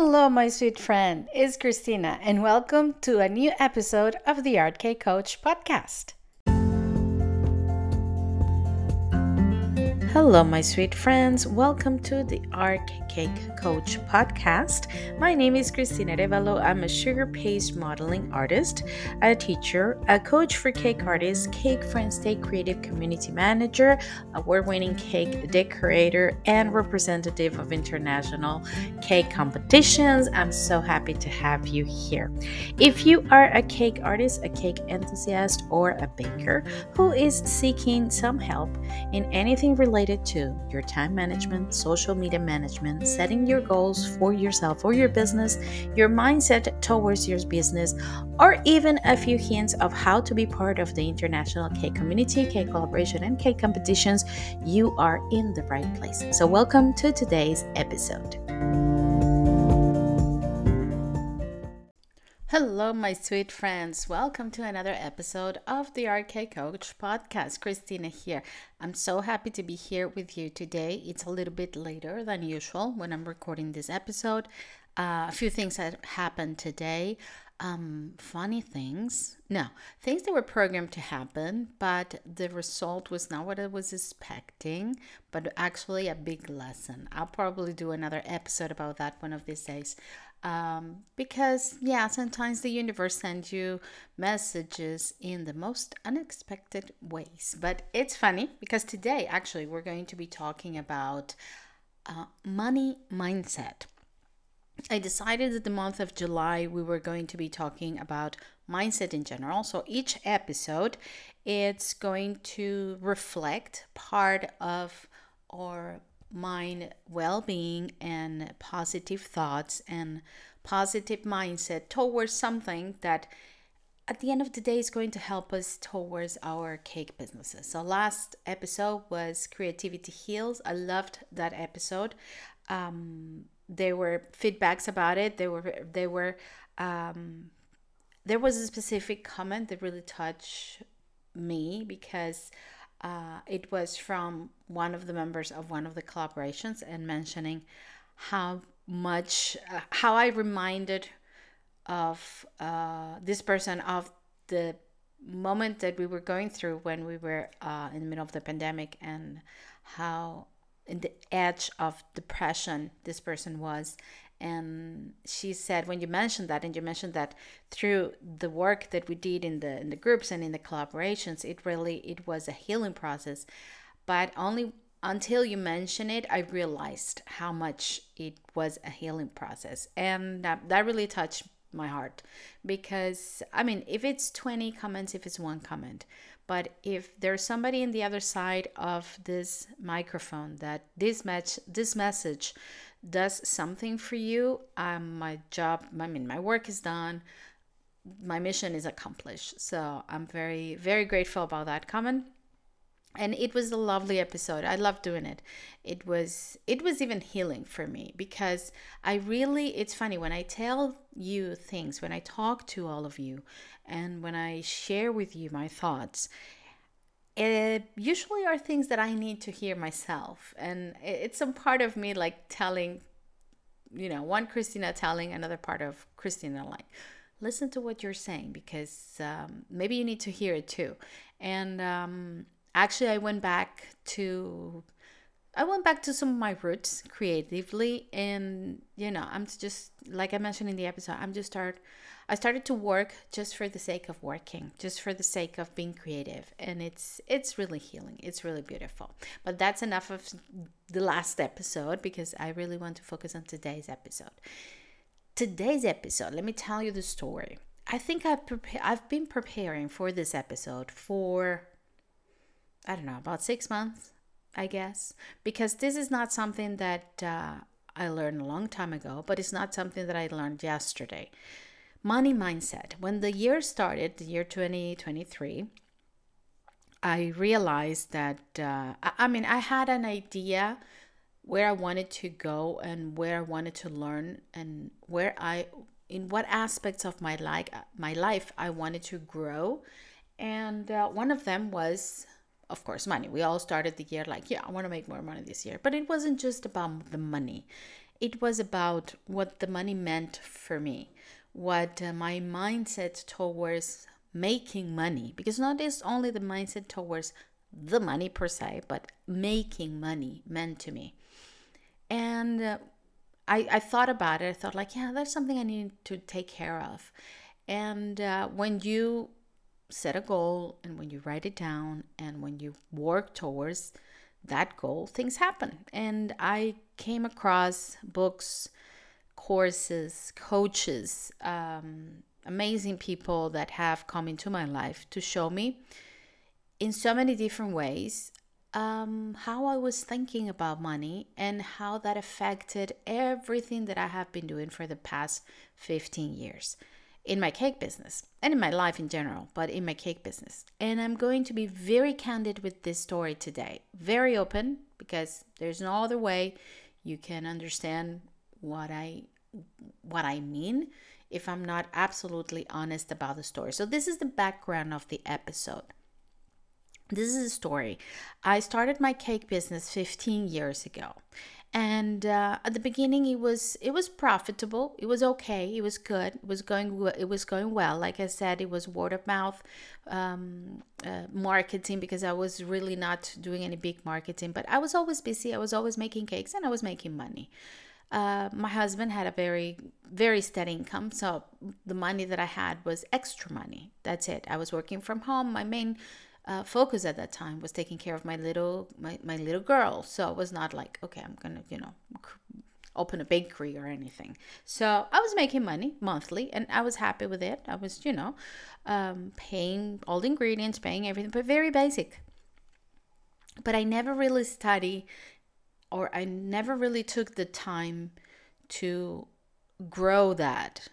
Hello, my sweet friend. It's Cristina, and welcome to a new episode of the Art Cake Coach podcast. Hello, my sweet friends. Welcome to the Art Cake Coach podcast. My name is Cristina Revalo. I'm a sugar paste modeling artist, a teacher, a coach for cake artists, Cake Friends Day creative community manager, award winning cake decorator, and representative of international cake competitions. I'm so happy to have you here. If you are a cake artist, a cake enthusiast, or a baker who is seeking some help in anything related related to your time management, social media management, setting your goals for yourself or your business, your mindset towards your business, or even a few hints of how to be part of the international cake community, cake collaboration, and cake competitions, you are in the right place. So, welcome to today's episode. Hello, my sweet friends. Welcome to another episode of the Cake Coach podcast. Cristina here. I'm so happy to be here with you today. It's a little bit later than usual when I'm recording this episode. Uh, a few things that happened today. Um, funny things. No, things that were programmed to happen, but the result was not what I was expecting, but actually a big lesson. I'll probably do another episode about that one of these days um, because yeah sometimes the universe sends you messages in the most unexpected ways. But it's funny because today actually we're going to be talking about uh, money mindset. I decided that the month of july we were going to be talking about mindset in general. So each episode it's going to reflect part of our mind well being and positive thoughts and positive mindset towards something that at the end of the day is going to help us towards our cake businesses. So last episode was creativity heals. I loved that episode. Um, there were feedbacks about it. There were there were um, there was a specific comment that really touched me because uh, it was from one of the members of one of the collaborations and mentioning how much uh, how I reminded of uh, this person of the moment that we were going through when we were uh, in the middle of the pandemic and how in the edge of depression this person was and she said when you mentioned that and you mentioned that through the work that we did in the in the groups and in the collaborations it really it was a healing process. But only until you mentioned it i realized how much it was a healing process. And that, that really touched my heart. Because i mean if it's 20 comments if it's one comment but if there's somebody in the other side of this microphone that this match this message does something for you, um, my job, I mean, my work is done, my mission is accomplished. So I'm very, very grateful about that comment. And it was a lovely episode. I loved doing it. It was it was even healing for me because I really it's funny when I tell you things, when I talk to all of you and when I share with you my thoughts, it usually are things that I need to hear myself. And it's some part of me like telling, you know, one Cristina telling another part of Cristina, like, listen to what you're saying because um, maybe you need to hear it too. And um, actually, I went back to. I went back to some of my roots creatively and you know, I'm just like I mentioned in the episode, I'm just start I started to work just for the sake of working, just for the sake of being creative, and it's it's really healing. It's really beautiful. But that's enough of the last episode because I really want to focus on today's episode. Today's episode, let me tell you the story. I think I've prepa- I've been preparing for this episode for I don't know about six months, I guess, because this is not something that uh, I learned a long time ago, but it's not something that I learned yesterday money mindset. When the year started, the year 2023, I realized that, uh, I mean, I had an idea where I wanted to go and where I wanted to learn and where I, in what aspects of my life, my life I wanted to grow. And uh, one of them was, of course, money. We all started the year like, yeah, I want to make more money this year. But it wasn't just about the money it was about what the money meant for me, what uh, my mindset towards making money, because not just only the mindset towards the money per se, but making money meant to me. And uh, I, I thought about it. I thought, like, yeah, that's something I need to take care of. And uh, when you set a goal and when you write it down and when you work towards that goal, things happen. And I came across books, courses, coaches, um, amazing people that have come into my life to show me in so many different ways um, how I was thinking about money and how that affected everything that I have been doing for the past 15 years in my cake business and in my life in general, but in my cake business. And I'm going to be very candid with this story today, very open because there's no other way you can understand what I what I mean if I'm not absolutely honest about the story. So this is the background of the episode. This is a story. I started my cake business 15 years ago. And uh, at the beginning, it was it was profitable. It was okay. It was good. It was going it was going well. Like I said, it was word of mouth um, uh, marketing because I was really not doing any big marketing. But I was always busy. I was always making cakes and I was making money. Uh, my husband had a very very steady income so the money that i had was extra money. That's it. I was working from home. My main uh, focus at that time was taking care of my little my, my little girl. So it was not like okay i'm gonna you know open a bakery or anything. So i was making money monthly and i was happy with it. I was you know um, paying all the ingredients paying everything but very basic. But i never really study or i never really took the time to grow that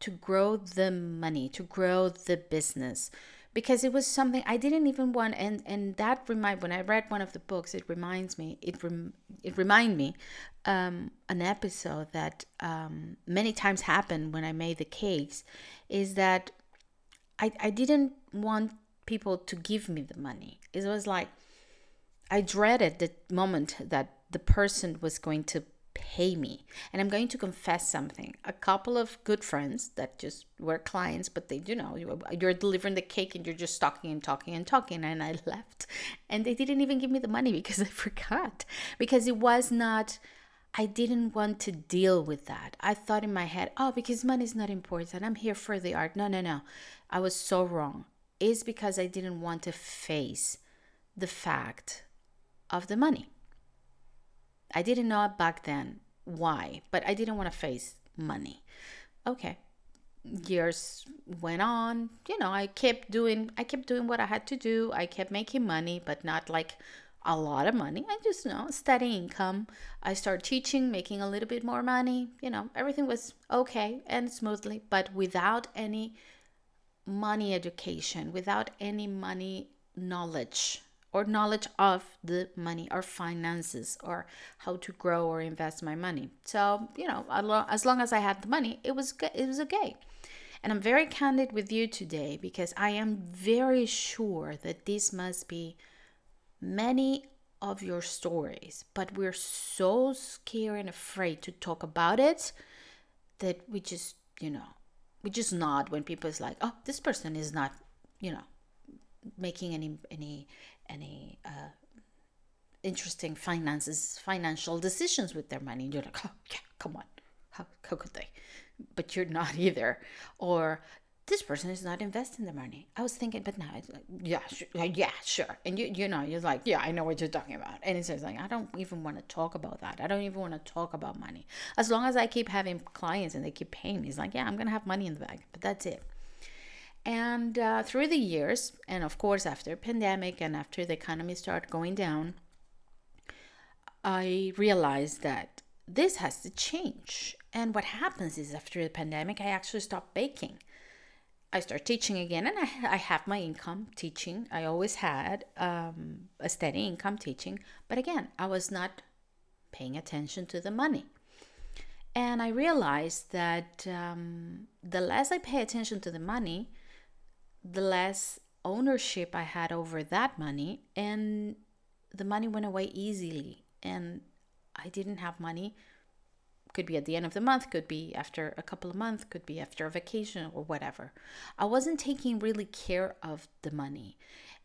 to grow the money to grow the business because it was something I didn't even want and and that remind when I read one of the books it reminds me it rem, it remind me um, an episode that um, many times happened when I made the cakes is that I I didn't want people to give me the money. It was like I dreaded the moment that the person was going to pay me. And I'm going to confess something. A couple of good friends that just were clients, but they, you know, you're delivering the cake and you're just talking and talking and talking. And I left. And they didn't even give me the money because I forgot. Because it was not, I didn't want to deal with that. I thought in my head, oh, because money is not important. I'm here for the art. No, no, no. I was so wrong. It's because I didn't want to face the fact of the money. I didn't know back then why, but I didn't want to face money. Okay. Years went on, you know, I kept doing I kept doing what I had to do. I kept making money, but not like a lot of money. I just you know steady income. I started teaching, making a little bit more money. You know, everything was okay and smoothly, but without any money education, without any money knowledge or knowledge of the money or finances or how to grow or invest my money. So, you know, as long as I had the money, it was good. It was okay. And I'm very candid with you today because I am very sure that this must be many of your stories, but we're so scared and afraid to talk about it that we just, you know, we just nod when people is like, "Oh, this person is not, you know, making any any any uh, interesting finances, financial decisions with their money. You're like, oh, yeah, come on. How, how could they? But you're not either. Or this person is not investing the money. I was thinking, but now it's like, yeah, sure, yeah, sure. And you, you know, you're like, yeah, I know what you're talking about. And it's just like, I don't even want to talk about that. I don't even want to talk about money. As long as I keep having clients and they keep paying me, it's like, yeah, I'm gonna have money in the bag. But that's it. And uh, through the years, and of course after pandemic and after the economy started going down, I realized that this has to change. And what happens is after the pandemic, I actually stopped baking. I start teaching again, and I, I have my income teaching. I always had um, a steady income teaching, but again, I was not paying attention to the money. And I realized that um, the less I pay attention to the money, the less ownership I had over that money, and the money went away easily. And I didn't have money could be at the end of the month, could be after a couple of months, could be after a vacation or whatever. I wasn't taking really care of the money.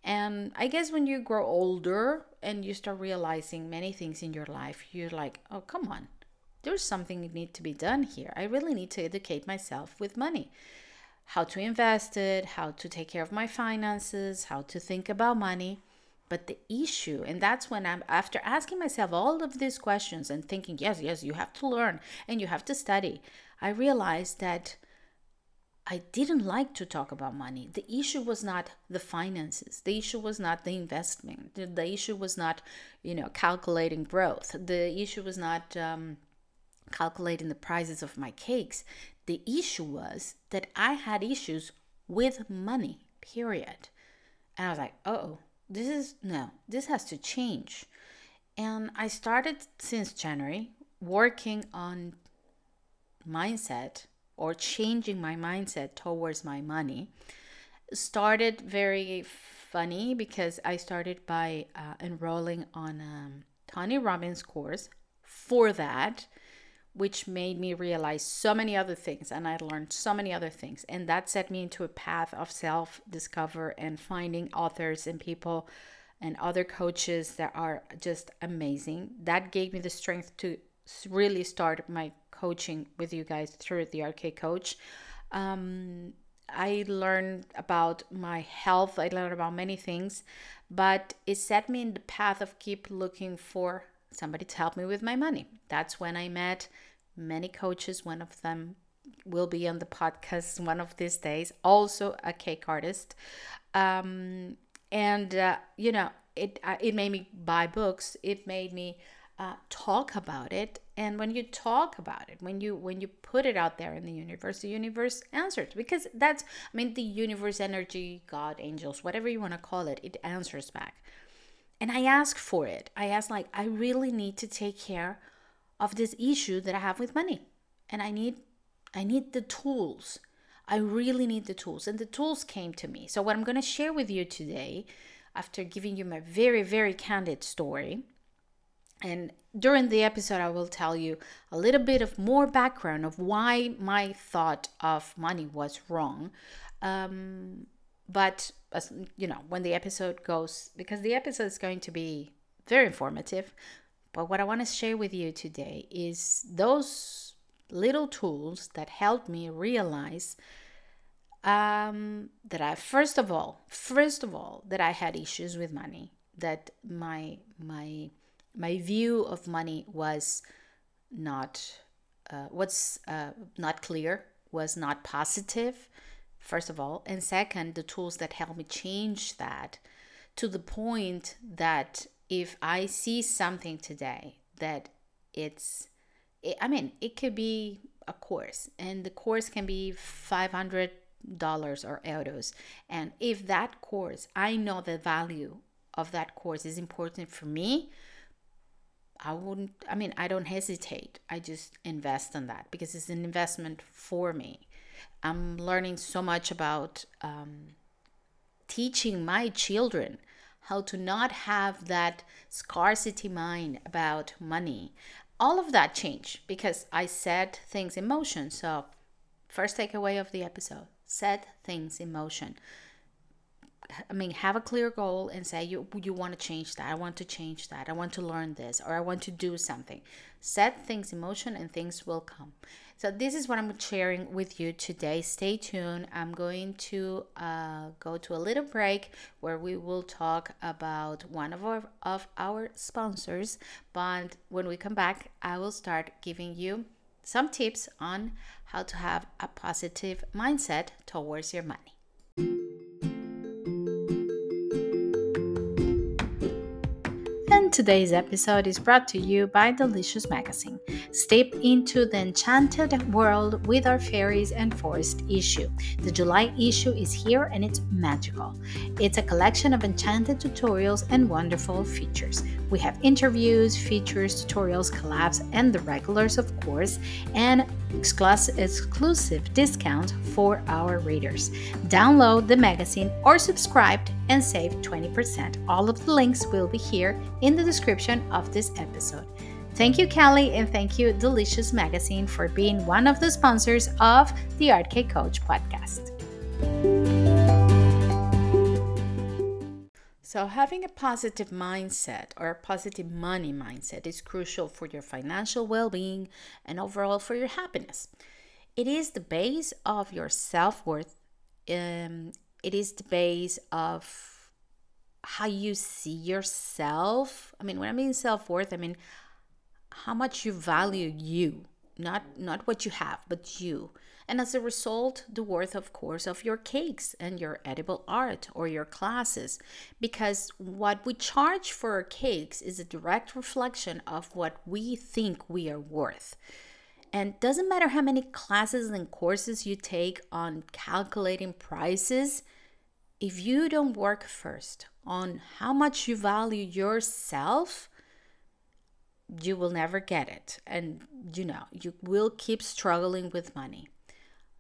And I guess when you grow older and you start realizing many things in your life, you're like, oh, come on, there's something that need to be done here. I really need to educate myself with money. How to invest it, how to take care of my finances, how to think about money. But the issue, and that's when I'm after asking myself all of these questions and thinking, yes, yes, you have to learn and you have to study, I realized that I didn't like to talk about money. The issue was not the finances. The issue was not the investment. The, the issue was not, you know, calculating growth. The issue was not um, calculating the prices of my cakes. The issue was that I had issues with money, period. And I was like, oh, this is no, this has to change. And I started since January working on mindset or changing my mindset towards my money. Started very funny because I started by uh, enrolling on um, Tony Robbins course for that which made me realize so many other things and I learned so many other things and that set me into a path of self discover and finding authors and people and other coaches that are just amazing that gave me the strength to really start my coaching with you guys through the Art Cake coach um, I learned about my health I learned about many things but it set me in the path of keep looking for somebody to help me with my money. That's when I met many coaches. One of them will be on the podcast one of these days, also a cake artist. Um, and, uh, you know, it, uh, it made me buy books. It made me uh, talk about it and when you talk about it when you when you put it out there in the universe the universe answers because that's i mean the universe energy god angels whatever you want to call it it answers back and I ask for it. I ask, like, I really need to take care of this issue that I have with money. And I need I need the tools. I really need the tools. And the tools came to me. So what I'm going to share with you today, after giving you my very, very candid story, and during the episode, I will tell you a little bit of more background of why my thought of money was wrong. Um, but as you know when the episode goes because the episode is going to be very informative but what i want to share with you today is those little tools that helped me realize um, that i first of all first of all that i had issues with money that my my my view of money was not uh, what's uh, not clear was not positive first of all. And second, the tools that helped me change that to the point that if I see something today that it's, it, I mean, it could be a course and the course can be 500 dollars or euros. And if that course i know the value of that course is important for me i wouldn't i mean i don't hesitate. I just invest in that because it's an investment for me. I'm learning so much about um, teaching my children how to not have that scarcity mind about money. All of that changed because I set things in motion. So, first takeaway of the episode set things in motion. I mean, have a clear goal and say you you want to change that. I want to change that. I want to learn this or I want to do something. Set things in motion and things will come. So this is what I'm sharing with you today. Stay tuned. I'm going to uh, go to a little break where we will talk about one of our of our sponsors. But when we come back, I will start giving you some tips on how to have a positive mindset towards your money. Today's episode is brought to you by D'Licious Magazine. Step into the enchanted world with our fairies and forest issue. The July issue is here and it's magical. It's a collection of enchanted tutorials and wonderful features. We have interviews, features, tutorials, collabs, and the regulars, of course, and exclusive discount for our readers. Download the magazine or subscribe and save 20%. All of the links will be here in the description of this episode. Thank you, Kelly, and thank you, D'Licious Magazine, for being one of the sponsors of the Art Cake Coach podcast. So, having a positive mindset or a positive money mindset is crucial for your financial well being and overall for your happiness. It is the base of your self worth, um, it is the base of how you see yourself. I mean, when I mean self worth, I mean how much you value you, not, not what you have, but you and as a result, the worth, of course, of your cakes and your edible art or your classes. Because what we charge for our cakes is a direct reflection of what we think we are worth. And doesn't matter how many classes and courses you take on calculating prices, if you don't work first on how much you value yourself, you will never get it. And you know, you will keep struggling with money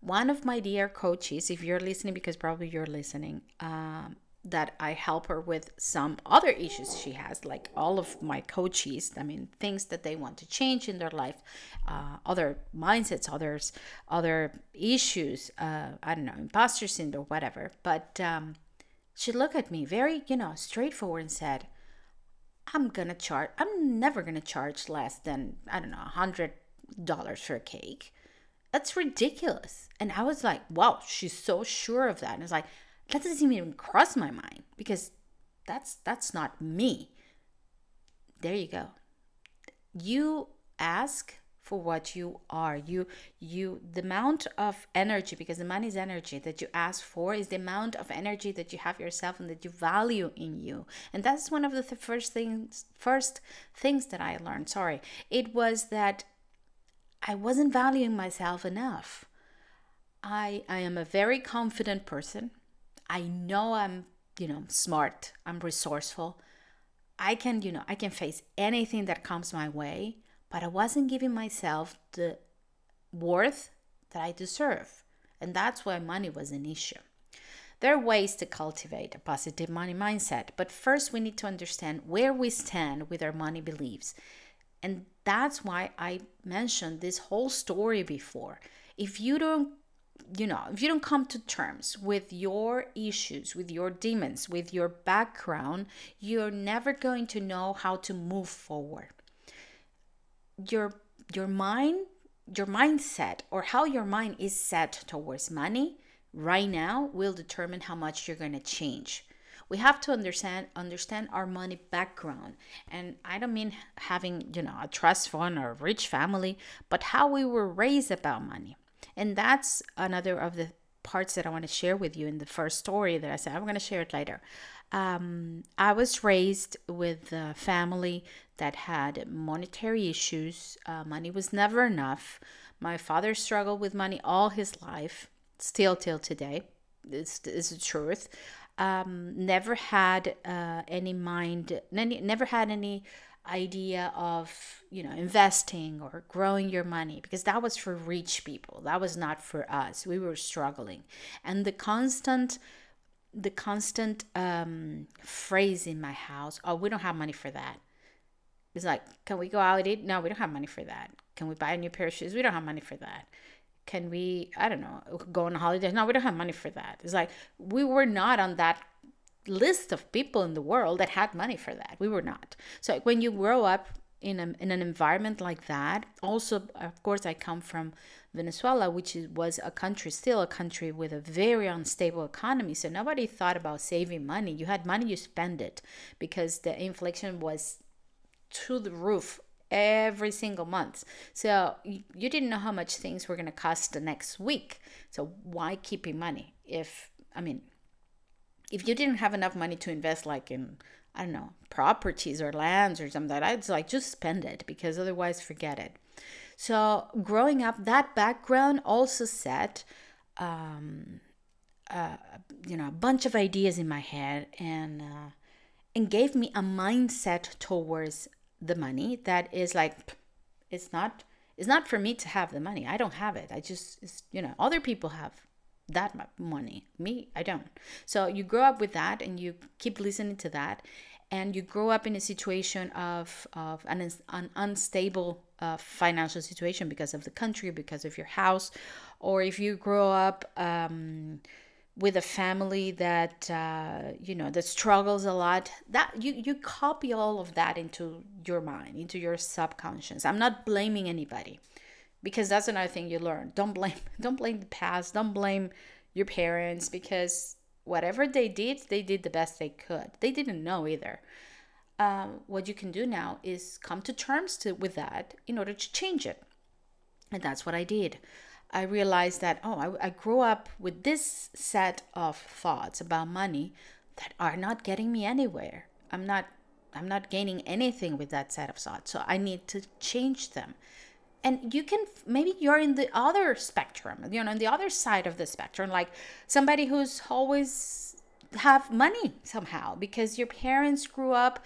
one of my dear coaches, if you're listening, because probably you're listening, um, that I help her with some other issues she has, like all of my coaches. I mean, things that they want to change in their life, uh, other mindsets, others, other issues. Uh, I don't know, imposter syndrome, whatever. But um, she looked at me very, you know, straightforward and said, "I'm gonna charge. I'm never gonna charge less than I don't know, a hundred dollars for a cake." That's ridiculous. And I was like, wow, she's so sure of that. And it's like, that doesn't even cross my mind because that's that's not me. There you go. You ask for what you are. You you the amount of energy because the money is energy that you ask for is the amount of energy that you have yourself and that you value in you. And that's one of the th- first things first things that I learned. Sorry. It was that I wasn't valuing myself enough. I I am a very confident person. I know I'm, you know, smart, I'm resourceful. I can, you know, I can face anything that comes my way, but I wasn't giving myself the worth that I deserve. And that's why money was an issue. There are ways to cultivate a positive money mindset, but first we need to understand where we stand with our money beliefs. And that's why I mentioned this whole story before. If you don't you know, if you don't come to terms with your issues, with your demons, with your background, you're never going to know how to move forward. Your your mind, your mindset or how your mind is set towards money right now will determine how much you're going to change. We have to understand understand our money background. And i don't mean having you know a trust fund or a rich family but how we were raised about money and that's another of the parts that i want to share with you in the first story that i said i'm going to share it later. Um, i was raised with a family that had monetary issues. Uh, money was never enough. My father struggled with money all his life still till today. It's, it's the truth. Um, never had uh, any mind, never had any idea of you know investing or growing your money because that was for rich people. That was not for us. We were struggling. And the constant the constant um, phrase in my house oh we don't have money for that. It's like can we go out and eat? No we don't have money for that. Can we buy a new pair of shoes? We don't have money for that. Can we i don't know go on a holiday? No we don't have money for that. It's like we were not on that list of people in the world that had money for that we were not so when you grow up in, a, in an environment like that also of course i come from venezuela which is, was a country still a country with a very unstable economy so nobody thought about saving money you had money you spend it because the inflation was to the roof every single month. So you didn't know how much things were going to cost the next week. So why keeping money if I mean if you didn't have enough money to invest like in I don't know, properties or lands or something, that I'd like just spend it because otherwise forget it. So growing up, that background also set, um, uh, you know, a bunch of ideas in my head and uh, and gave me a mindset towards the money that is like it's not it's not for me to have the money i don't have it i just you know other people have that money. Me, I don't. So you grow up with that and you keep listening to that and you grow up in a situation of, of an, an unstable uh, financial situation because of the country, because of your house, or if you grow up um, with a family that uh, you know that struggles a lot, that you you copy all of that into your mind, into your subconscious. I'm not blaming anybody because that's another thing you learn. Don't blame don't blame the past. Don't blame your parents because whatever they did, they did the best they could. They didn't know either. Um, what you can do now is come to terms to, with that in order to change it. And that's what I did. I realized that, oh, I, I grew up with this set of thoughts about money that are not getting me anywhere. I'm not I'm not gaining anything with that set of thoughts. So I need to change them. And you can maybe you're in the other spectrum, you know, on the other side of the spectrum, like somebody who's always have money somehow because your parents grew up,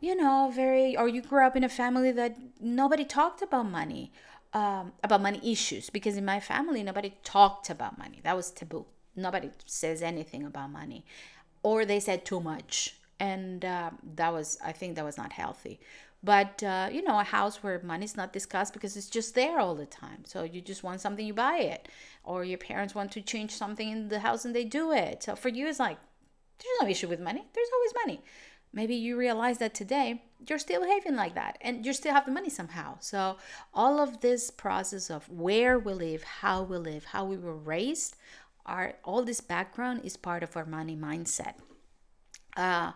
you know, very or you grew up in a family that nobody talked about money um, about money issues because in my family nobody talked about money. That was taboo. Nobody says anything about money or they said too much. And uh, that was i think that was not healthy but uh, you know a house where money's not discussed because it's just there all the time. So you just want something you buy it. Or your parents want to change something in the house and they do it. So for you it's like there's no issue with money. There's always money. Maybe you realize that today you're still behaving like that and you still have the money somehow. So, all of this process of where we live, how we live, how we were raised, are all this background is part of our money mindset. Uh,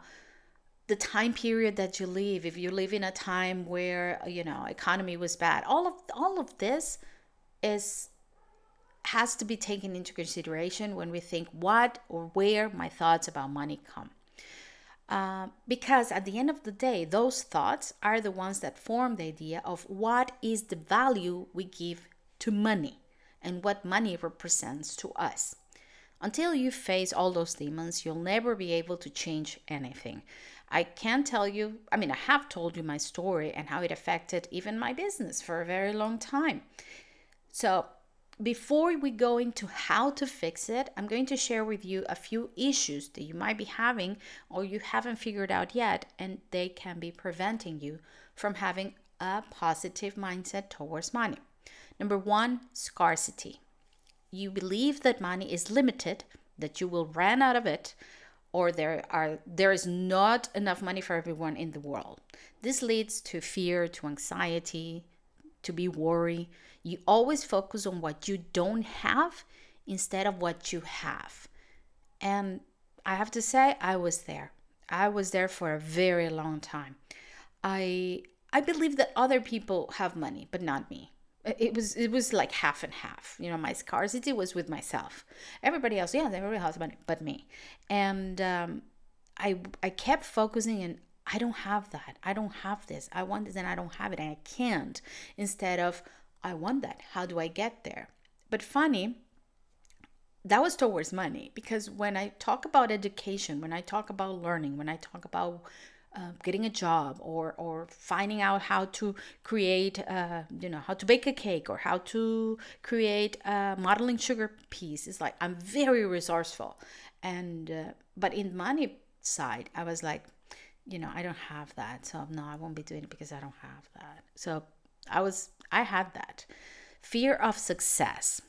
the time period that you live, if you live in a time where you know economy was bad, all of all of this is has to be taken into consideration when we think what or where my thoughts about money come. Uh, because at the end of the day, those thoughts are the ones that form the idea of what is the value we give to money and what money represents to us. Until you face all those demons, you'll never be able to change anything. I can tell you, I mean, I have told you my story and how it affected even my business for a very long time. So, before we go into how to fix it, I'm going to share with you a few issues that you might be having or you haven't figured out yet, and they can be preventing you from having a positive mindset towards money. Number one, scarcity. You believe that money is limited, that you will run out of it, or there are there is not enough money for everyone in the world. This leads to fear, to anxiety, to be worried you always focus on what you don't have instead of what you have. And I have to say, I was there. I was there for a very long time. I I believe that other people have money, but not me. It was it was like half and half. You know, my scarcity was with myself. Everybody else, yeah, everybody has money, but me. And um, I I kept focusing and I don't have that. I don't have this. I want this and I don't have it and I can't. Instead of I want that. How do I get there? But funny, that was towards money because when I talk about education, when I talk about learning, when I talk about uh, getting a job or or finding out how to create uh, you know how to bake a cake or how to create a modeling sugar piece it's like i'm very resourceful and uh, but in money side i was like you know i don't have that so no i won't be doing it because i don't have that so I was I had that. Fear of success.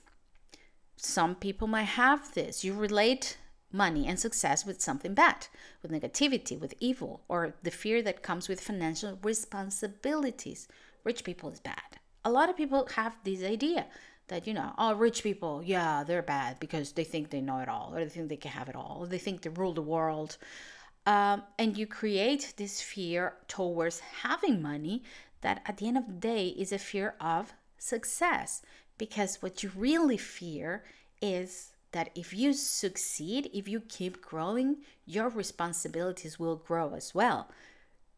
Some people might have this. You relate money and success with something bad, with negativity, with evil, or the fear that comes with financial responsibilities. Rich people is bad. A lot of people have this idea that, you know, oh, rich people, yeah, they're bad because they think they know it all, or they think they can have it all, or they think they rule the world. Um, and you create this fear towards having money that at the end of the day is a fear of success because what you really fear is that if you succeed, if you keep growing, your responsibilities will grow as well.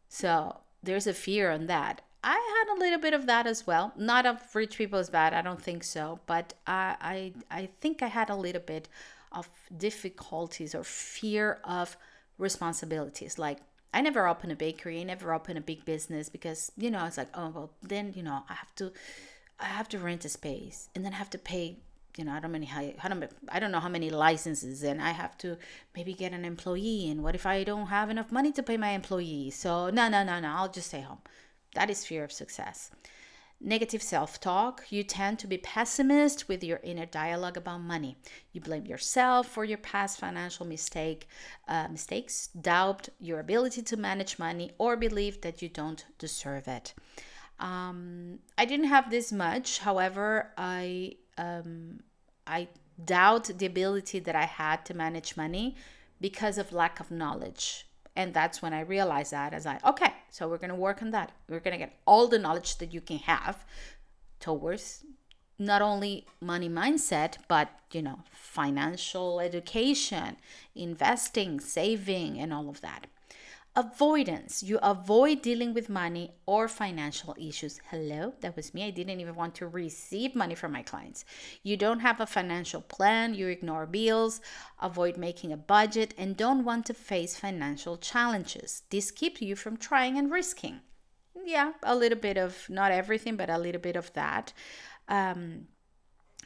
So there's a fear on that. I had a little bit of that as well. Not of rich people is bad, I don't think so, but I I, I think I had a little bit of difficulties or fear of responsibilities like I never open a bakery, I never open a big business because, you know, I was like, oh, well, then, you know, I have to, I have to rent a space and then I have to pay you know, I don't many I don't I don't know how many licenses and I have to maybe get an employee and what if I don't have enough money to pay my employee? So no, no, no, no, I'll just stay home. That is fear of success. Negative self talk. You tend to be pessimist with your inner dialogue about money. You blame yourself for your past financial mistake, uh, mistakes, doubt your ability to manage money, or believe that you don't deserve it. Um, I didn't have this much. However, I um, I doubt the ability that I had to manage money because of lack of knowledge. And that's when I realized that as I, okay, so we're going to work on that. We're going to get all the knowledge that you can have towards not only money mindset, but, you know, financial education, investing, saving, and all of that. Avoidance. You avoid dealing with money or financial issues. Hello, that was me. I didn't even want to receive money from my clients. You don't have a financial plan. You ignore bills, avoid making a budget, and don't want to face financial challenges. This keeps you from trying and risking. Yeah, a little bit of not everything, but a little bit of that. Um,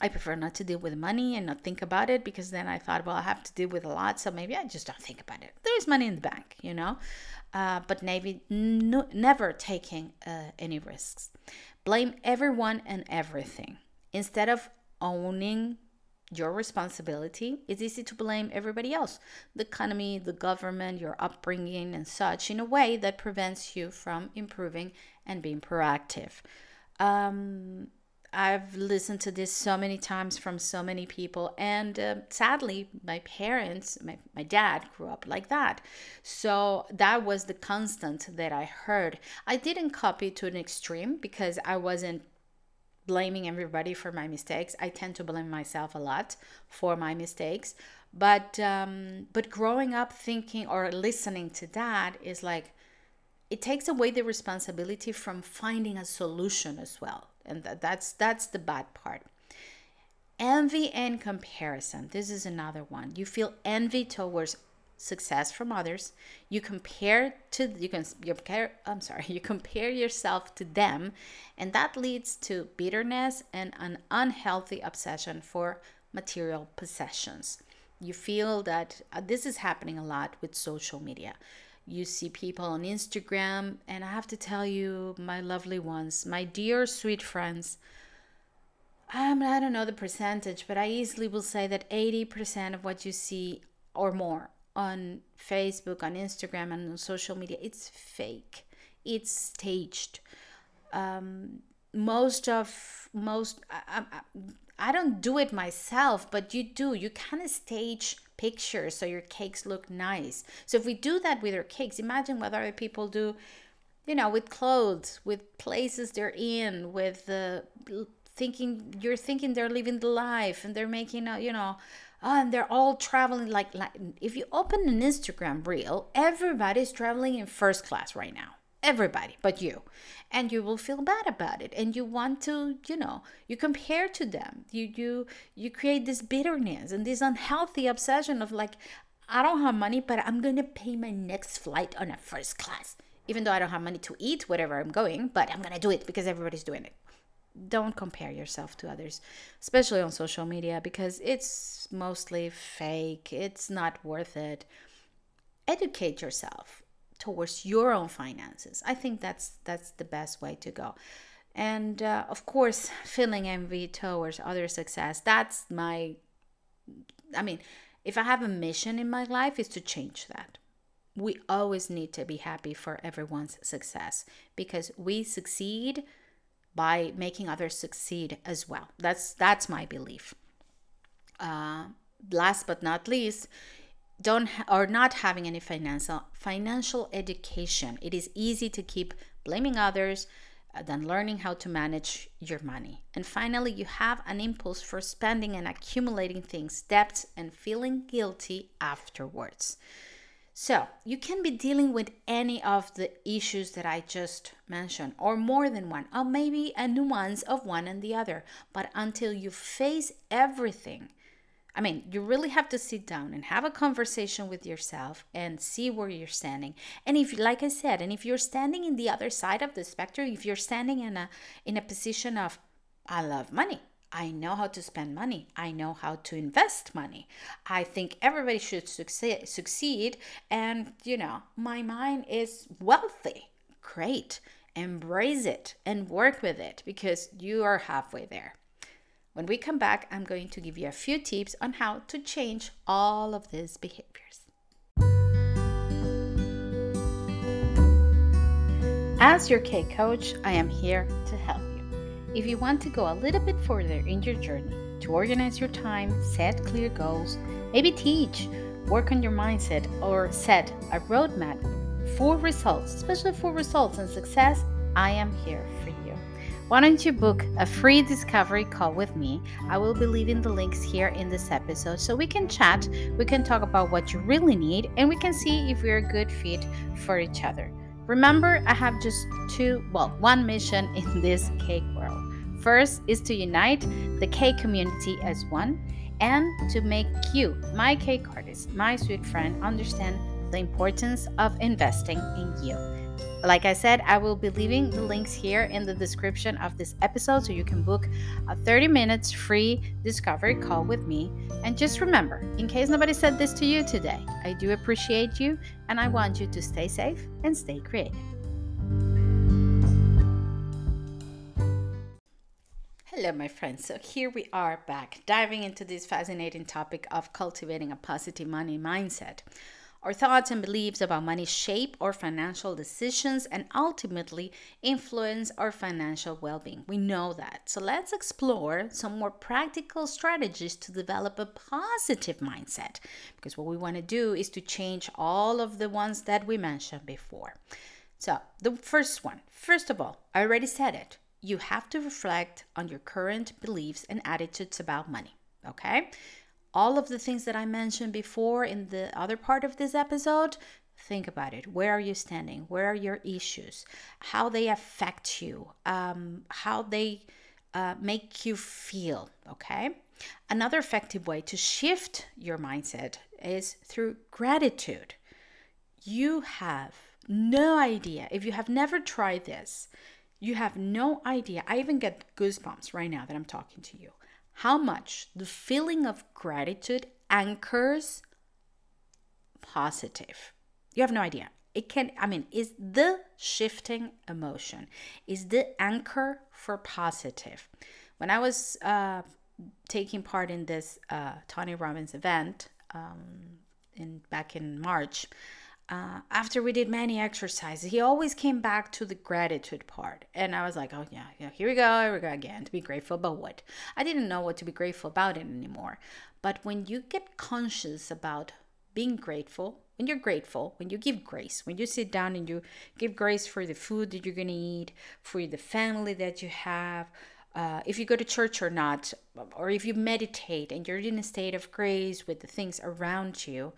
I prefer not to deal with money and not think about it because then I thought, well, I have to deal with a lot, so maybe I just don't think about it. There's money in the bank, you know, uh, but maybe no, never taking uh, any risks. Blame everyone and everything instead of owning your responsibility. It's easy to blame everybody else, the economy, the government, your upbringing, and such, in a way that prevents you from improving and being proactive. Um, I've listened to this so many times from so many people, and uh, sadly, my parents, my, my dad grew up like that. So that was the constant that I heard. I didn't copy to an extreme because I wasn't blaming everybody for my mistakes. I tend to blame myself a lot for my mistakes. But um, but growing up thinking or listening to that is like it takes away the responsibility from finding a solution as well and that's that's the bad part. Envy and comparison this is another one. You feel envy towards success from others. You compare to you can you compare i'm sorry you compare yourself to them. And that leads to bitterness and an unhealthy obsession for material possessions. You feel that uh, this is happening a lot with social media you see people on Instagram, and I have to tell you, my lovely ones, my dear sweet friends, um, I don't know the percentage, but I easily will say that 80% of what you see or more on Facebook, on Instagram, and on social media, it's fake. It's staged. Um, most of most I, I, I don't do it myself, but you do. You kind of stage pictures so your cakes look nice. So if we do that with our cakes, imagine what other people do, you know, with clothes, with places they're in, with the thinking you're thinking they're living the life and they're making a, you know, oh, and they're all traveling like like if you open an Instagram reel, everybody's traveling in first class right now everybody but you. And you will feel bad about it. And you want to you know you compare to them. You you you create this bitterness and this unhealthy obsession of like i don't have money but i'm gonna pay my next flight on a first class. Even though i don't have money to eat wherever i'm going but i'm gonna do it because everybody's doing it. Don't compare yourself to others especially on social media because it's mostly fake. It's not worth it. Educate yourself towards your own finances. I think that's that's the best way to go. And uh, of course, feeling envy towards other success. That's my I mean, if I have a mission in my life is to change that. We always need to be happy for everyone's success because we succeed by making others succeed as well. That's that's my belief. Uh, last but not least, don't ha- or not having any financial financial education. It is easy to keep blaming others uh, than learning how to manage your money. And finally you have an impulse for spending and accumulating things debts and feeling guilty afterwards. So you can be dealing with any of the issues that i just mentioned or more than one or maybe a nuance of one and the other. But until you face everything I mean, you really have to sit down and have a conversation with yourself and see where you're standing. And if like I said, and if you're standing in the other side of the spectrum, if you're standing in a in a position of I love money. I know how to spend money. I know how to invest money. I think everybody should succeed, succeed and, you know, my mind is wealthy. Great. Embrace it and work with it because you are halfway there. When we come back, I'm going to give you a few tips on how to change all of these behaviors. As your K coach, I am here to help you. If you want to go a little bit further in your journey to organize your time, set clear goals, maybe teach, work on your mindset, or set a roadmap for results, especially for results and success, I am here for you. Why don't you book a free discovery call with me? I will be leaving the links here in this episode so we can chat, we can talk about what you really need, and we can see if we're a good fit for each other. Remember, I have just two, well, one mission in this cake world. First is to unite the cake community as one and to make you, my cake artist, my sweet friend, understand the importance of investing in you. Like I said, I will be leaving the links here in the description of this episode so you can book a 30 minutes free discovery call with me. And just remember, in case nobody said this to you today, I do appreciate you and I want you to stay safe and stay creative. Hello, my friends. So, here we are back diving into this fascinating topic of cultivating a positive money mindset. Our thoughts and beliefs about money shape our financial decisions and ultimately influence our financial well being. We know that. So let's explore some more practical strategies to develop a positive mindset because what we want to do is to change all of the ones that we mentioned before. So, the first one, first of all, I already said it. You have to reflect on your current beliefs and attitudes about money. Okay? All of the things that I mentioned before in the other part of this episode, think about it. Where are you standing? Where are your issues? How they affect you? Um, how they uh, make you feel? Okay. Another effective way to shift your mindset is through gratitude. You have no idea if you have never tried this. You have no idea. I even get goosebumps right now that I'm talking to you how much the feeling of gratitude anchors positive. You have no idea. It can, I mean, is the shifting emotion, is the anchor for positive. When I was uh, taking part in this uh, Tony Robbins event um, in back in March, uh, after we did many exercises, he always came back to the gratitude part. And I was like, oh, yeah, yeah, here we go, here we go again. To be grateful about what? I didn't know what to be grateful about it anymore. But when you get conscious about being grateful, when you're grateful, when you give grace, when you sit down and you give grace for the food that you're going to eat, for the family that you have, uh, if you go to church or not, or if you meditate and you're in a state of grace with the things around you,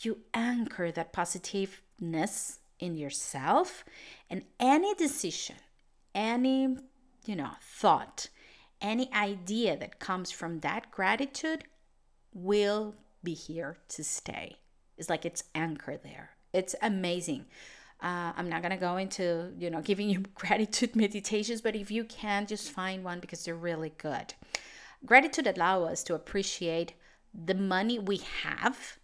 you anchor that positiveness in yourself and any decision any you know thought any idea that comes from that gratitude will be here to stay. It's like it's anchored there. It's amazing. Uh, i'm not going to go into you know giving you gratitude meditations but if you can just find one because they're really good. Gratitude allow us to appreciate the money we have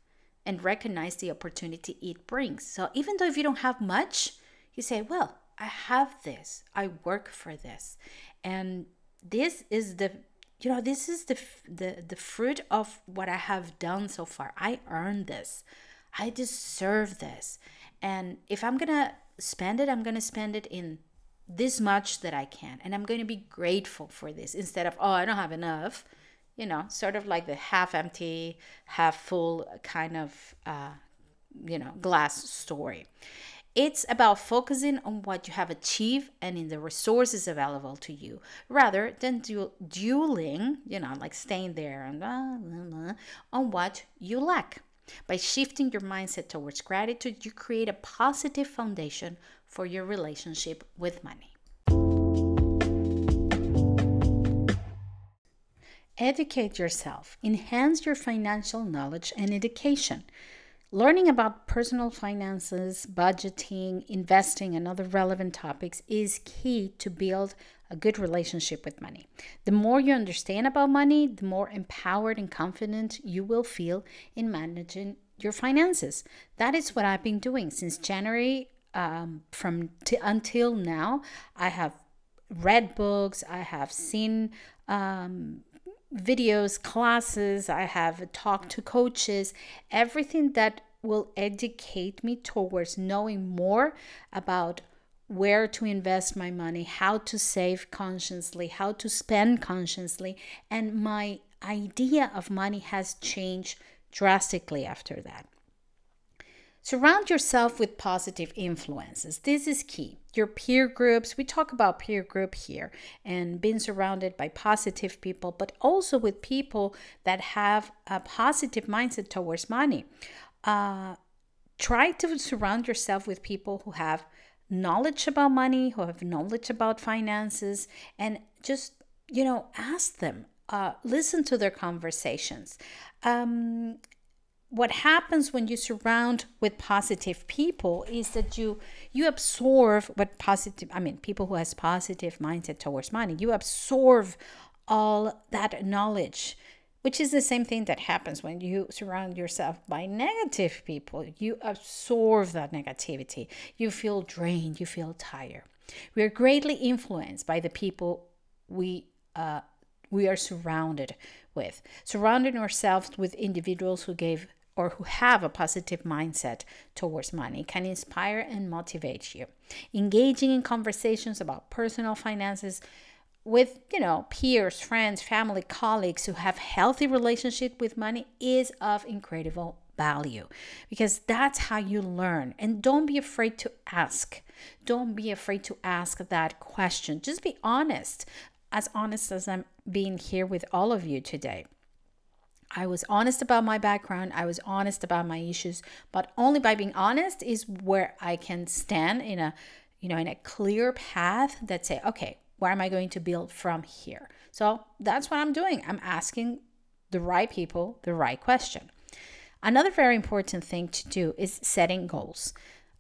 and recognize the opportunity it brings. So even though if you don't have much, you say, well, I have this. I work for this. And this is the you know, this is the the the fruit of what I have done so far. I earned this. I deserve this. And if I'm going to spend it, I'm going to spend it in this much that I can. And I'm going to be grateful for this instead of, oh, I don't have enough you know, sort of like the half empty, half full kind of, uh, you know, glass story. It's about focusing on what you have achieved and in the resources available to you rather than du- dueling, you know, like staying there and blah, blah, blah, on what you lack. By shifting your mindset towards gratitude, you create a positive foundation for your relationship with money. Educate yourself, enhance your financial knowledge and education. Learning about personal finances, budgeting, investing, and other relevant topics is key to build a good relationship with money. The more you understand about money, the more empowered and confident you will feel in managing your finances. That is what I've been doing since January um, from t- until now. I have read books, I have seen um, videos, classes, I have talked to coaches, everything that will educate me towards knowing more about where to invest my money, how to save consciously, how to spend consciously. And my idea of money has changed drastically after that. Surround yourself with positive influences. This is key. Your peer groups, we talk about peer group here and being surrounded by positive people, but also with people that have a positive mindset towards money. Uh, try to surround yourself with people who have knowledge about money, who have knowledge about finances, and just, you know, ask them, uh, listen to their conversations. Um, what happens when you surround with positive people is that you you absorb what positive i mean people who has positive mindset towards money you absorb all that knowledge which is the same thing that happens when you surround yourself by negative people. You absorb that negativity. You feel drained. You feel tired. We are greatly influenced by the people we uh, we are surrounded with. Surrounding ourselves with individuals who gave or who have a positive mindset towards money can inspire and motivate you. Engaging in conversations about personal finances with, you know, peers, friends, family, colleagues who have healthy relationship with money is of incredible value because that's how you learn. And don't be afraid to ask. Don't be afraid to ask that question. Just be honest, as honest as I'm being here with all of you today. I was honest about my background. I was honest about my issues, but only by being honest is where I can stand in a, you know, in a clear path that say, okay, where am I going to build from here? So that's what I'm doing. I'm asking the right people the right question. Another very important thing to do is setting goals.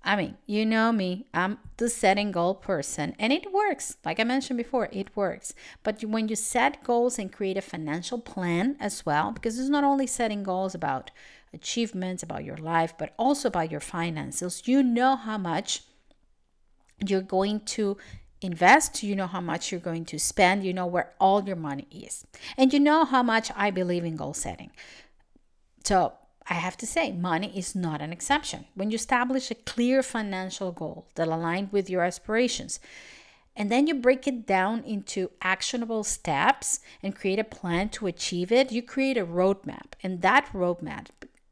I mean, you know me, I'm the setting goal person, and it works. Like I mentioned before, it works. But when you set goals and create a financial plan as well, because it's not only setting goals about achievements, about your life, but also about your finances, you know how much you're going to invest, you know how much you're going to spend, you know where all your money is, and you know how much I believe in goal setting. So, I have to say, money is not an exception. When you establish a clear financial goal that aligns with your aspirations, and then you break it down into actionable steps and create a plan to achieve it, you create a roadmap. And that roadmap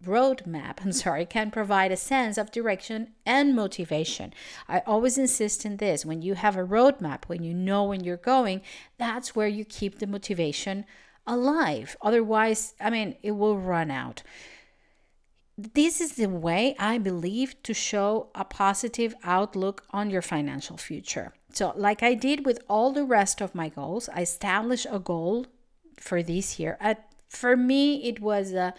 roadmap, I'm sorry, can provide a sense of direction and motivation. I always insist in this when you have a roadmap, when you know when you're going, that's where you keep the motivation alive. Otherwise, I mean, it will run out this is the way I believe to show a positive outlook on your financial future. So, like I did with all the rest of my goals, I established a goal for this year. For me, it was a,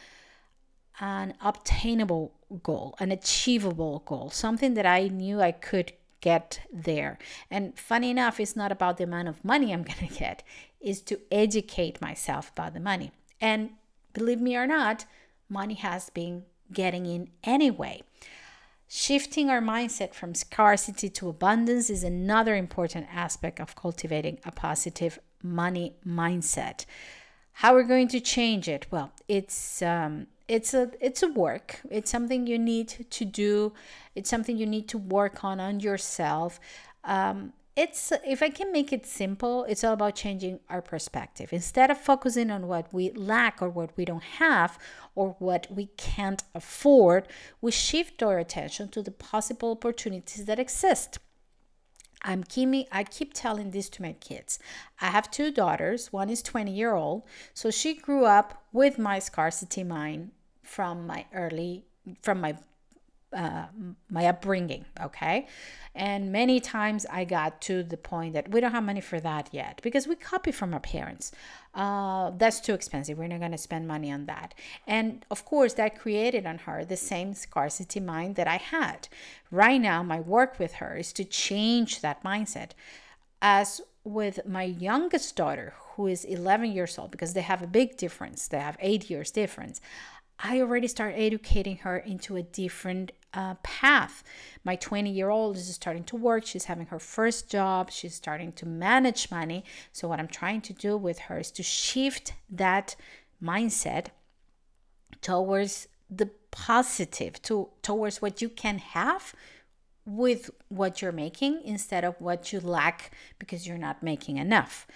an obtainable goal, an achievable goal, something that I knew I could get there. And funny enough, it's not about the amount of money I'm going to get, is to educate myself about the money. And believe me or not, money has been getting in anyway. Shifting our mindset from scarcity to abundance is another important aspect of cultivating a positive money mindset. How we're going to change it? Well, it's um, it's a it's a work. It's something you need to do. It's something you need to work on on yourself. Um, it's if I can make it simple, it's all about changing our perspective. Instead of focusing on what we lack or what we don't have or what we can't afford, we shift our attention to the possible opportunities that exist. I'm keeping, I keep telling this to my kids. I have two daughters. One is 20 year old, so she grew up with my scarcity mind from my early from my uh, my upbringing, okay? And many times I got to the point that we don't have money for that yet because we copy from our parents. uh, that's too expensive. We're not going to spend money on that. And of course, that created on her the same scarcity mind that I had. Right now, my work with her is to change that mindset. As with my youngest daughter, who is 11 years old, because they have a big difference, they have eight years difference. I already start educating her into a different uh, path. My 20 year old is starting to work. She's having her first job. She's starting to manage money. So, what I'm trying to do with her is to shift that mindset towards the positive, to, towards what you can have with what you're making instead of what you lack because you're not making enough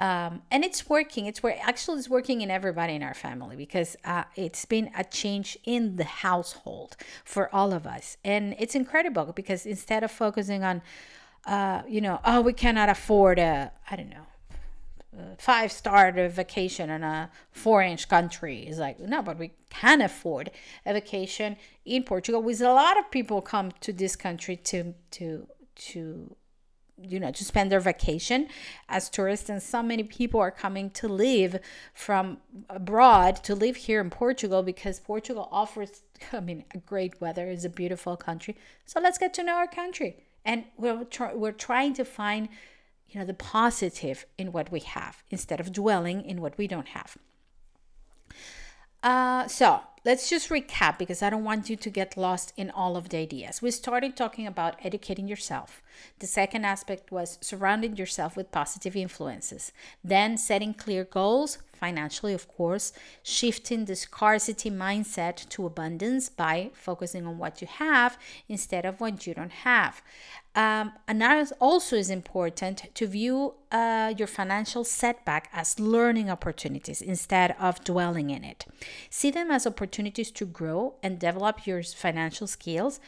um, and it's working. It's where actually it's working in everybody in our family because uh, it's been a change in the household for all of us. And it's incredible because instead of focusing on uh, you know oh we cannot afford a i don't know five star vacation in a four inch country. Is like no but we can afford a vacation in portugal. With a lot of people come to this country to to to you know to spend their vacation as tourists and so many people are coming to live from abroad to live here in portugal because portugal offers i mean a great weather is a beautiful country so let's get to know our country and we're, we're trying to find you know the positive in what we have instead of dwelling in what we don't have uh, so let's just recap because I don't want you to get lost in all of the ideas. We started talking about educating yourself. The second aspect was surrounding yourself with positive influences. Then setting clear goals, financially, of course, shifting the scarcity mindset to abundance by focusing on what you have instead of what you don't have. Um, and also is important to view uh, your financial setback as learning opportunities instead of dwelling in it. See them as opportunities to grow and develop your financial skills.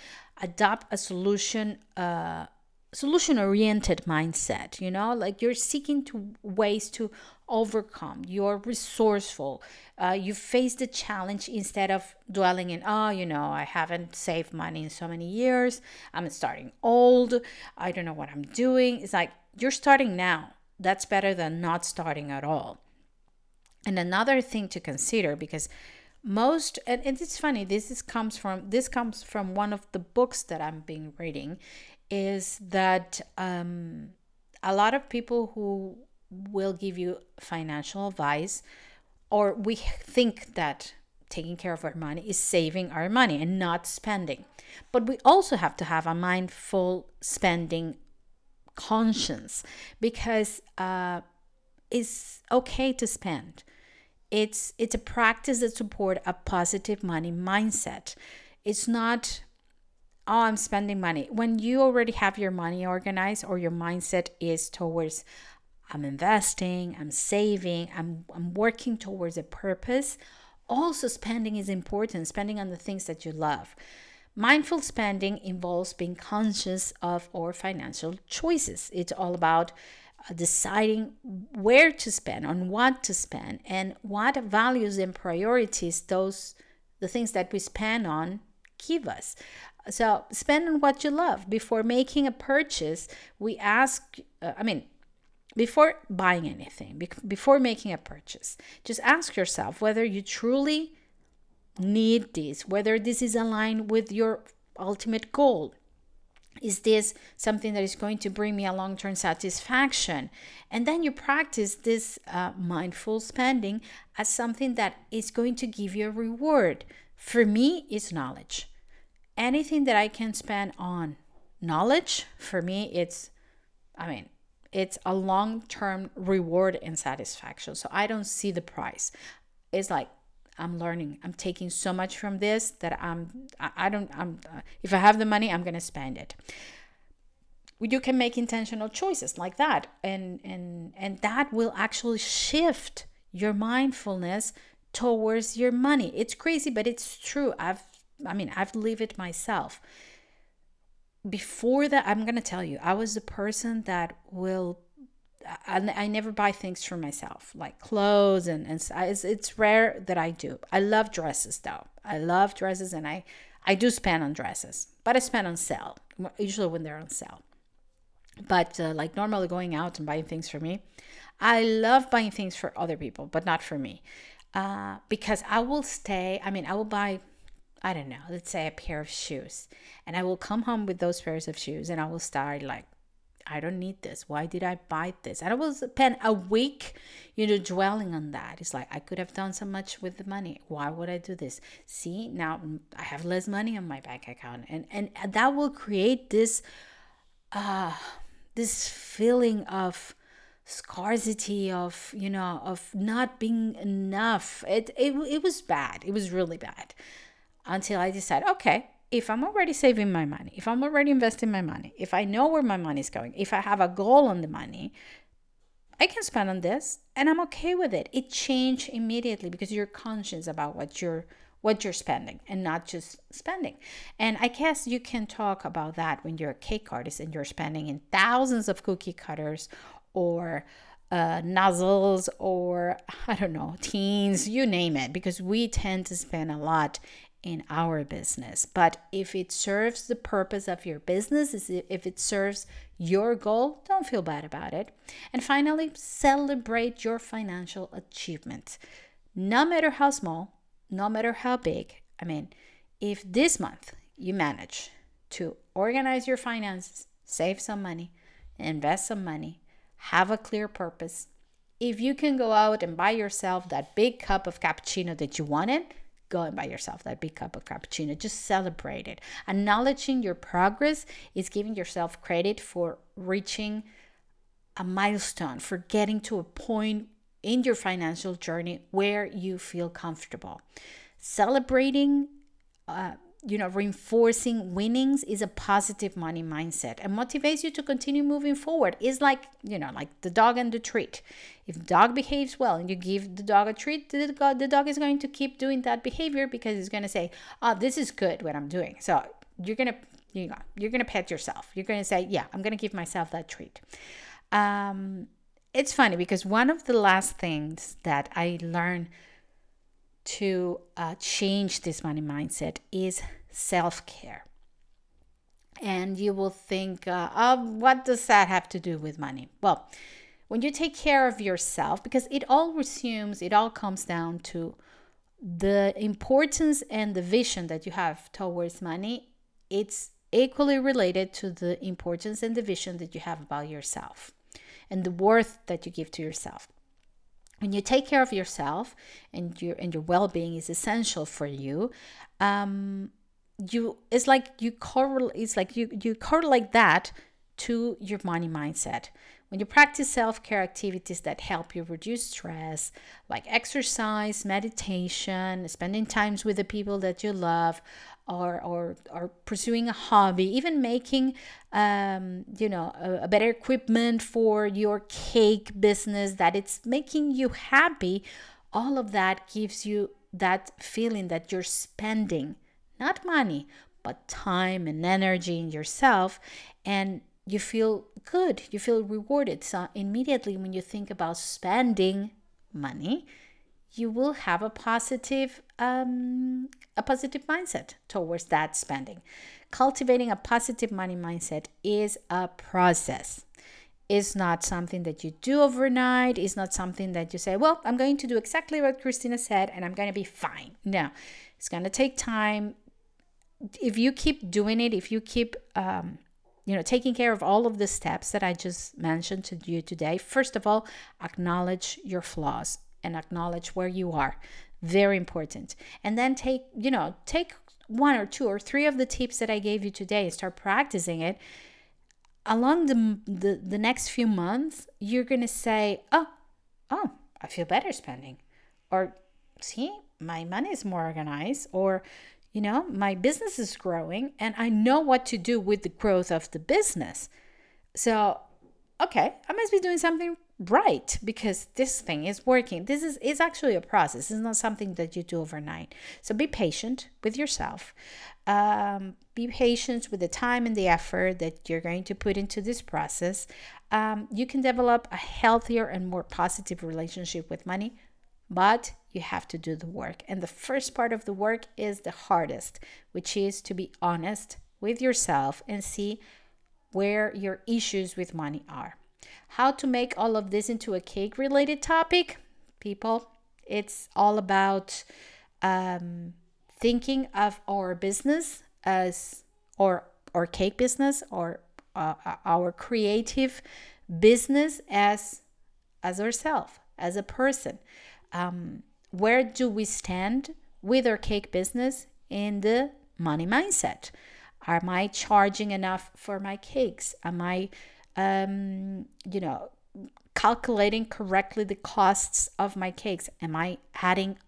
Adopt a solution. Uh, solution oriented mindset you know? Like you're seeking to ways to overcome. You're resourceful. Uh, you face the challenge instead of dwelling in oh you know i haven't saved money in so many years. I'm starting old. I don't know what i'm doing. It's like you're starting now. That's better than not starting at all. And another thing to consider because most and, and it's funny this is comes from this comes from one of the books that i'm being reading is that um, a lot of people who will give you financial advice, or we think that taking care of our money is saving our money and not spending. But we also have to have a mindful spending conscience because uh, it's okay to spend. It's it's a practice that support a positive money mindset. It's not oh, I'm spending money. When you already have your money organized or your mindset is towards I'm investing, I'm saving, I'm, I'm working towards a purpose, also spending is important, spending on the things that you love. Mindful spending involves being conscious of our financial choices. It's all about uh, deciding where to spend, on what to spend, and what values and priorities those the things that we spend on give us. So spend on what you love. Before making a purchase, we ask, uh, I mean, before buying anything, before making a purchase, just ask yourself whether you truly need this, whether this is aligned with your ultimate goal. Is this something that is going to bring me a long term satisfaction? And then you practice this uh, mindful spending as something that is going to give you a reward. For me, it's knowledge anything that I can spend on knowledge, for me, it's, I mean, it's a long term reward and satisfaction. So I don't see the price. It's like, I'm learning. I'm taking so much from this that I'm, I don't, I'm, if I have the money, I'm going to spend it you can make intentional choices like that and and and that will actually shift your mindfulness towards your money it's crazy but it's true i've I mean, I've lived it myself. Before that, I'm going to tell you, I was the person that will I, I never buy things for myself like clothes and, and it's, it's rare that I do. I love dresses though. I love dresses and I, I do spend on dresses, but I spend on sale, usually when they're on sale. But uh, like normally going out and buying things for me, I love buying things for other people, but not for me. Uh, because I will stay, I mean, I will buy, I don't know, let's say a pair of shoes, and I will come home with those pairs of shoes and I will start like, I don't need this. Why did I buy this? And I will spend a week, you know, dwelling on that. It's like I could have done so much with the money. Why would I do this? See, now I have less money on my bank account, and and that will create this, uh, this feeling of scarcity of you know of not being enough it, it it was bad it was really bad until i decide, okay if I'm already saving my money, if I'm already investing my money, if I know where my money is going, if I have a goal on the money, I can spend on this and I'm okay with it. It changed immediately because you're conscious about what you're what you're spending and not just spending. And I guess you can talk about that when you're a cake artist and you're spending in thousands of cookie cutters or uh, nozzles or I don't know, teens, you name it, because we tend to spend a lot in our business. But if it serves the purpose of your business, if it serves your goal, don't feel bad about it. And finally, celebrate your financial achievement. No matter how small, no matter how big. I mean, if this month you manage to organize your finances, save some money, invest some money, have a clear purpose, if you can go out and buy yourself that big cup of cappuccino that you wanted, go and buy yourself that big cup of cappuccino. Just celebrate it. Acknowledging your progress is giving yourself credit for reaching a milestone, for getting to a point in your financial journey where you feel comfortable. Celebrating uh, you know, reinforcing winnings is a positive money mindset and motivates you to continue moving forward. Is like, you know, like the dog and the treat. If dog behaves well and you give the dog a treat, the dog, the dog is going to keep doing that behavior because it's going to say, "Oh, this is good what I'm doing." So you're gonna, you know, you're gonna pet yourself. You're gonna say, "Yeah, I'm gonna give myself that treat." Um, it's funny because one of the last things that I learned to uh, change this money mindset is self care. And you will think, uh, oh, what does that have to do with money? Well, when you take care of yourself, because it all resumes, it all comes down to the importance and the vision that you have towards money, it's equally related to the importance and the vision that you have about yourself and the worth that you give to yourself when you take care of yourself and your and your well-being is essential for you um you it's like you correlate it's like you you correlate that to your money mindset. When you practice self-care activities that help you reduce stress like exercise meditation spending times with the people that you love or or or pursuing a hobby, even making um, you know a, a better equipment for your cake business that it's making you happy, all of that gives you that feeling that you're spending not money but time and energy in yourself and you feel good you feel rewarded. So immediately when you think about spending money you will have a positive um, a positive mindset towards that spending. Cultivating a positive money mindset is a process. It's not something that you do overnight. It's not something that you say, well, I'm going to do exactly what Cristina said and I'm going to be fine. No, it's going to take time. If you keep doing it, if you keep um, you know taking care of all of the steps that i just mentioned to you today first of all acknowledge your flaws and acknowledge where you are. Very important. And then take, you know, take one or two or three of the tips that I gave you today and start practicing it. Along the, the, the next few months, you're going to say, oh, oh, I feel better spending. Or, see, my money is more organized. Or, you know, my business is growing and I know what to do with the growth of the business. So, okay, I must be doing something right because this thing is working. This is is actually a process. It's not something that you do overnight. So be patient with yourself. Um, be patient with the time and the effort that you're going to put into this process. Um, you can develop a healthier and more positive relationship with money but you have to do the work. And the first part of the work is the hardest which is to be honest with yourself and see where your issues with money are. How to make all of this into a cake related topic? People, it's all about um, thinking of our business as or our cake business or uh, our creative business as as ourselves as a person. Um, where do we stand with our cake business in the money mindset am i charging enough for my cakes? Am i um, you know calculating correctly the costs of my cakes? Am i adding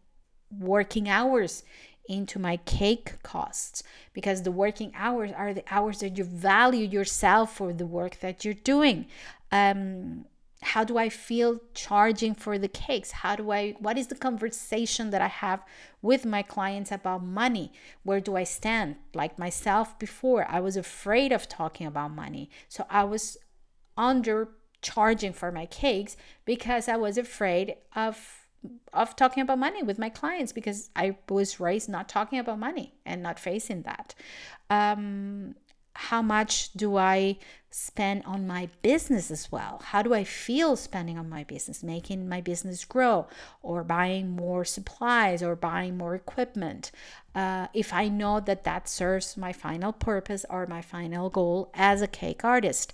working hours into my cake costs? Because the working hours are the hours that you value yourself for the work that you're doing. Um, how do I feel charging for the cakes? How do I, what is the conversation that I have with my clients about money? Where do I stand? Like myself before, I was afraid of talking about money. So I was under charging for my cakes because I was afraid of of talking about money with my clients because I was raised not talking about money and not facing that. Um, how much do I spend on my business as well? How do I feel spending on my business, making my business grow, or buying more supplies or buying more equipment? Uh, if I know that that serves my final purpose or my final goal as a cake artist,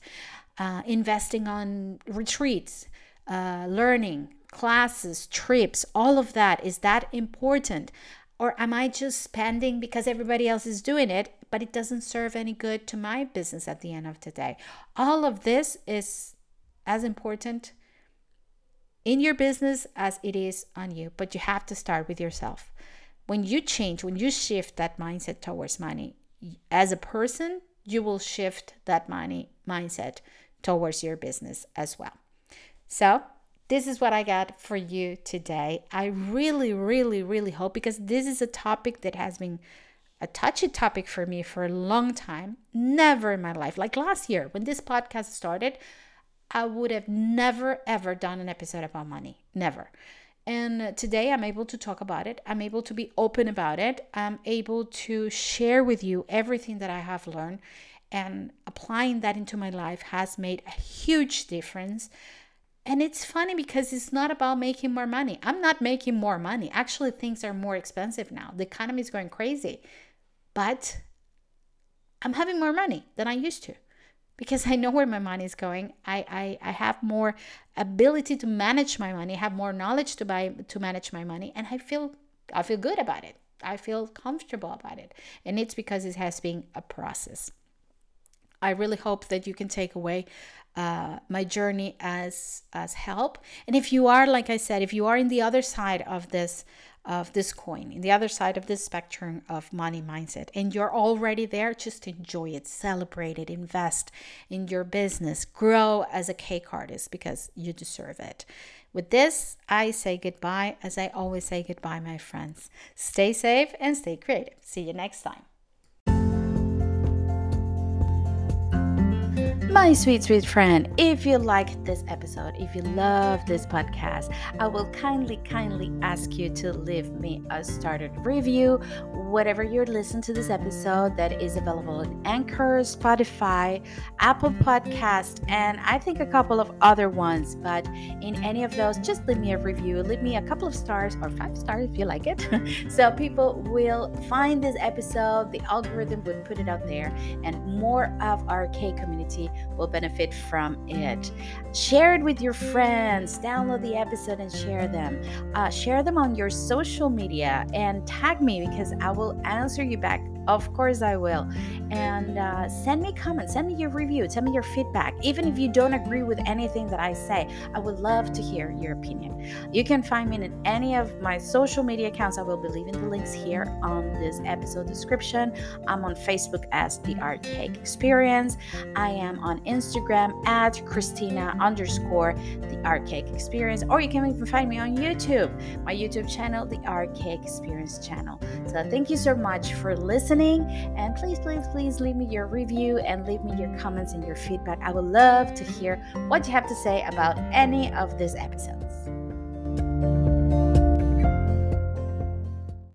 uh, investing on retreats, uh, learning, classes, trips, all of that, is that important? Or am I just spending because everybody else is doing it, but it doesn't serve any good to my business at the end of the day? All of this is as important in your business as it is on you, but you have to start with yourself. When you change, when you shift that mindset towards money, as a person, you will shift that money mindset towards your business as well. So, this is what I got for you today. I really, really, really hope because this is a topic that has been a touchy topic for me for a long time. Never in my life, like last year when this podcast started, I would have never ever done an episode about money. Never. And today I'm able to talk about it. I'm able to be open about it. I'm able to share with you everything that I have learned. And applying that into my life has made a huge difference. And it's funny because it's not about making more money. I'm not making more money. Actually, things are more expensive now. The economy is going crazy. But I'm having more money than I used to because I know where my money is going. I, I, I have more ability to manage my money, have more knowledge to buy to manage my money, and I feel I feel good about it. I feel comfortable about it. And it's because it has been a process. I really hope that you can take away uh, my journey as as help. And if you are, like I said, if you are in the other side of this of this coin, in the other side of this spectrum of money mindset, and you're already there, just enjoy it, celebrate it, invest in your business, grow as a cake artist because you deserve it. With this, I say goodbye, as I always say goodbye, my friends. Stay safe and stay creative. See you next time. My sweet, sweet friend, if you liked this episode, if you love this podcast, I will kindly, kindly ask you to leave me a started review, whatever you're listening to this episode that is available on Anchor, Spotify, Apple Podcast, and I think a couple of other ones. But in any of those, just leave me a review, leave me a couple of stars or five stars if you like it. so people will find this episode, the algorithm would put it out there, and more of our K community will benefit from it. Share it with your friends, download the episode and share them. Uh, share them on your social media and tag me because I will answer you back of course, I will. And uh, send me comments, send me your review, send me your feedback. Even if you don't agree with anything that I say, I would love to hear your opinion. You can find me in any of my social media accounts. I will be leaving the links here on this episode description. I'm on Facebook as the Art Cake Experience. I am on Instagram at Cristina underscore the Art Cake Experience, or you can even find me on YouTube, my YouTube channel, the Art Cake Experience channel. So thank you so much for listening listening. And please, please, please leave me your review and leave me your comments and your feedback. I would love to hear what you have to say about any of these episodes.